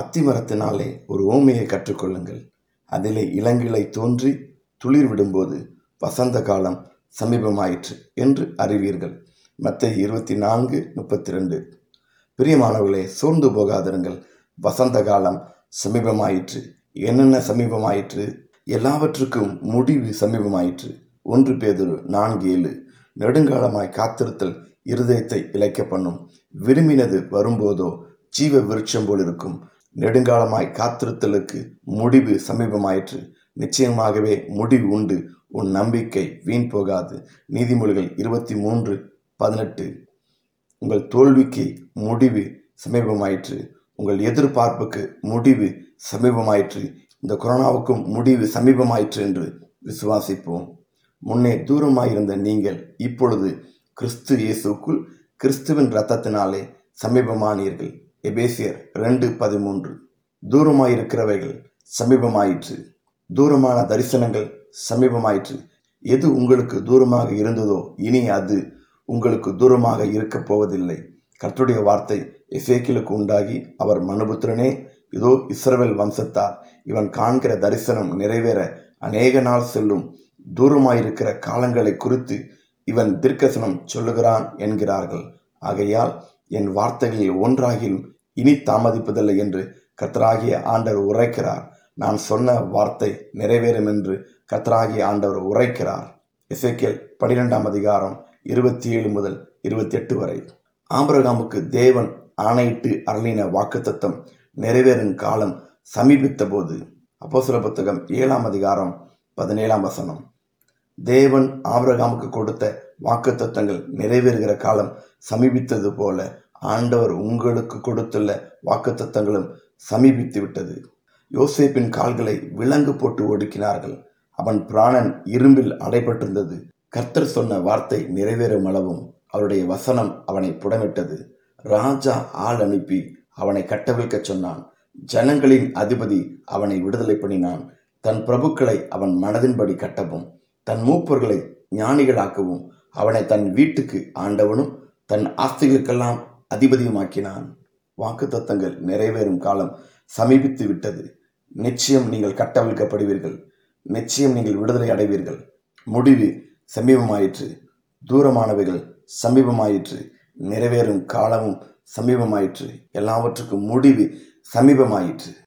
அத்திமரத்தினாலே ஒரு ஓமையை கற்றுக்கொள்ளுங்கள். அதிலே இளங்கிளை தோன்றி துளிர் விடும்போது வசந்த காலம் சமீபமாயிற்று என்று அறிவீர்கள். மத்திய இருபத்தி நான்கு முப்பத்தி ரெண்டு பிரியமானவர்களே சோர்ந்து போகாதிருங்கள். வசந்த காலம் சமீபமாயிற்று. என்னென்ன சமீபமாயிற்று? எல்லாவற்றுக்கும் முடிவு சமீபமாயிற்று. ஒன்று பேதொரு நான்கு ஏழு. நெடுங்காலமாய் காத்திருத்தல் இருதயத்தை இழைக்க பண்ணும். விரும்பினது வரும்போதோ ஜீவ விருட்சம் போல் இருக்கும் நெடுங்காலமாய் காத்திருத்தலுக்கு முடிவு சமீபமாயிற்று. நிச்சயமாகவே முடிவு உண்டு. உன் நம்பிக்கை வீண் போகாது. நீதிமொழிகள் இருபத்தி மூன்று பதினெட்டு. உங்கள் தோல்விக்கு முடிவு சமீபமாயிற்று. உங்கள் எதிர்பார்ப்புக்கு முடிவு சமீபமாயிற்று. இந்த கொரோனாவுக்கும் முடிவு சமீபமாயிற்று என்று விசுவாசிப்போம். முன்னே தூரமாயிருந்த நீங்கள் இப்பொழுது கிறிஸ்து இயேசுக்குள் கிறிஸ்துவின் இரத்தத்தினாலே சமீபமானீர்கள். எபேசியர் ரெண்டு பதிமூன்று. தூரமாயிருக்கிறவைகள் சமீபமாயிற்று. தூரமான தரிசனங்கள் சமீபமாயிற்று. எது உங்களுக்கு தூரமாக இருந்ததோ இனி அது உங்களுக்கு தூரமாக இருக்கப் போவதில்லை. கர்த்துடைய வார்த்தை எசேக்கிலுக்கு உண்டாகி அவர் மனுபுத்திரனே இதோ இஸ்ரவேல் வம்சத்தார் இவன் காண்கிற தரிசனம் நிறைவேற அநேக நாள் செல்லும். தூரமாயிருக்கிற காலங்களை குறித்து இவன் தீர்க்கசனம் சொல்லுகிறான் என்கிறார்கள். ஆகையால் என் வார்த்தைகளில் ஒன்றாகிலும் இனி தாமதிப்பதில்லை என்று கத்தராகிய ஆண்டவர் உரைக்கிறார். நான் சொன்ன வார்த்தை நிறைவேறும் என்று கத்தராகிய ஆண்டவர் உரைக்கிறார். இசைக்கேல் பனிரெண்டாம் அதிகாரம் இருபத்தி ஏழு முதல் இருபத்தி எட்டு வரை. ஆம்பரகாமுக்கு தேவன் ஆணையிட்டு அருளின வாக்குத்தத்தம் நிறைவேறும் காலம் சமீபித்த போது அப்போஸ்தல புத்தகம் ஏழாம் அதிகாரம் பதினேழாம் வசனம். தேவன் ஆபிரகாமுக்கு கொடுத்த வாக்குத்தத்தங்கள் நிறைவேறுகிற காலம் சமீபித்தது போல ஆண்டவர் உங்களுக்கு கொடுத்துள்ள வாக்குத்தத்தங்களும் சமீபித்து விட்டது. யோசேப்பின் கால்களை விலங்கு போட்டு ஒடுக்கினார்கள். அவன் பிராணன் இரும்பில் அடைபட்டிருந்தது. கர்த்தர் சொன்ன வார்த்தை நிறைவேறும் அளவும் அவருடைய வசனம் அவனை புடமிட்டது. ராஜா ஆள் அனுப்பி அவனை கட்டவிழ்க்க சொன்னான். ஜனங்களின் அதிபதி அவனை விடுதலை பண்ணினான். தன் பிரபுக்களை அவன் மனதின்படி கட்டவும் தன் மூப்பர்களை ஞானிகளாக்கவும் அவனை தன் வீட்டுக்கு ஆண்டவனும் தன் ஆஸ்திகளுக்கெல்லாம் அதிபதியுமாக்கினான். வாக்கு தத்தங்கள் நிறைவேறும் காலம் சமீபித்து விட்டது. நிச்சயம் நீங்கள் கட்டவிழ்க்கப்படுவீர்கள். நிச்சயம் நீங்கள் விடுதலை அடைவீர்கள். முடிவு சமீபமாயிற்று. தூரமானவைகள் சமீபமாயிற்று. நிறைவேறும் காலமும் சமீபமாயிற்று. எல்லாவற்றுக்கும் முடிவு சமீபமாயிற்று.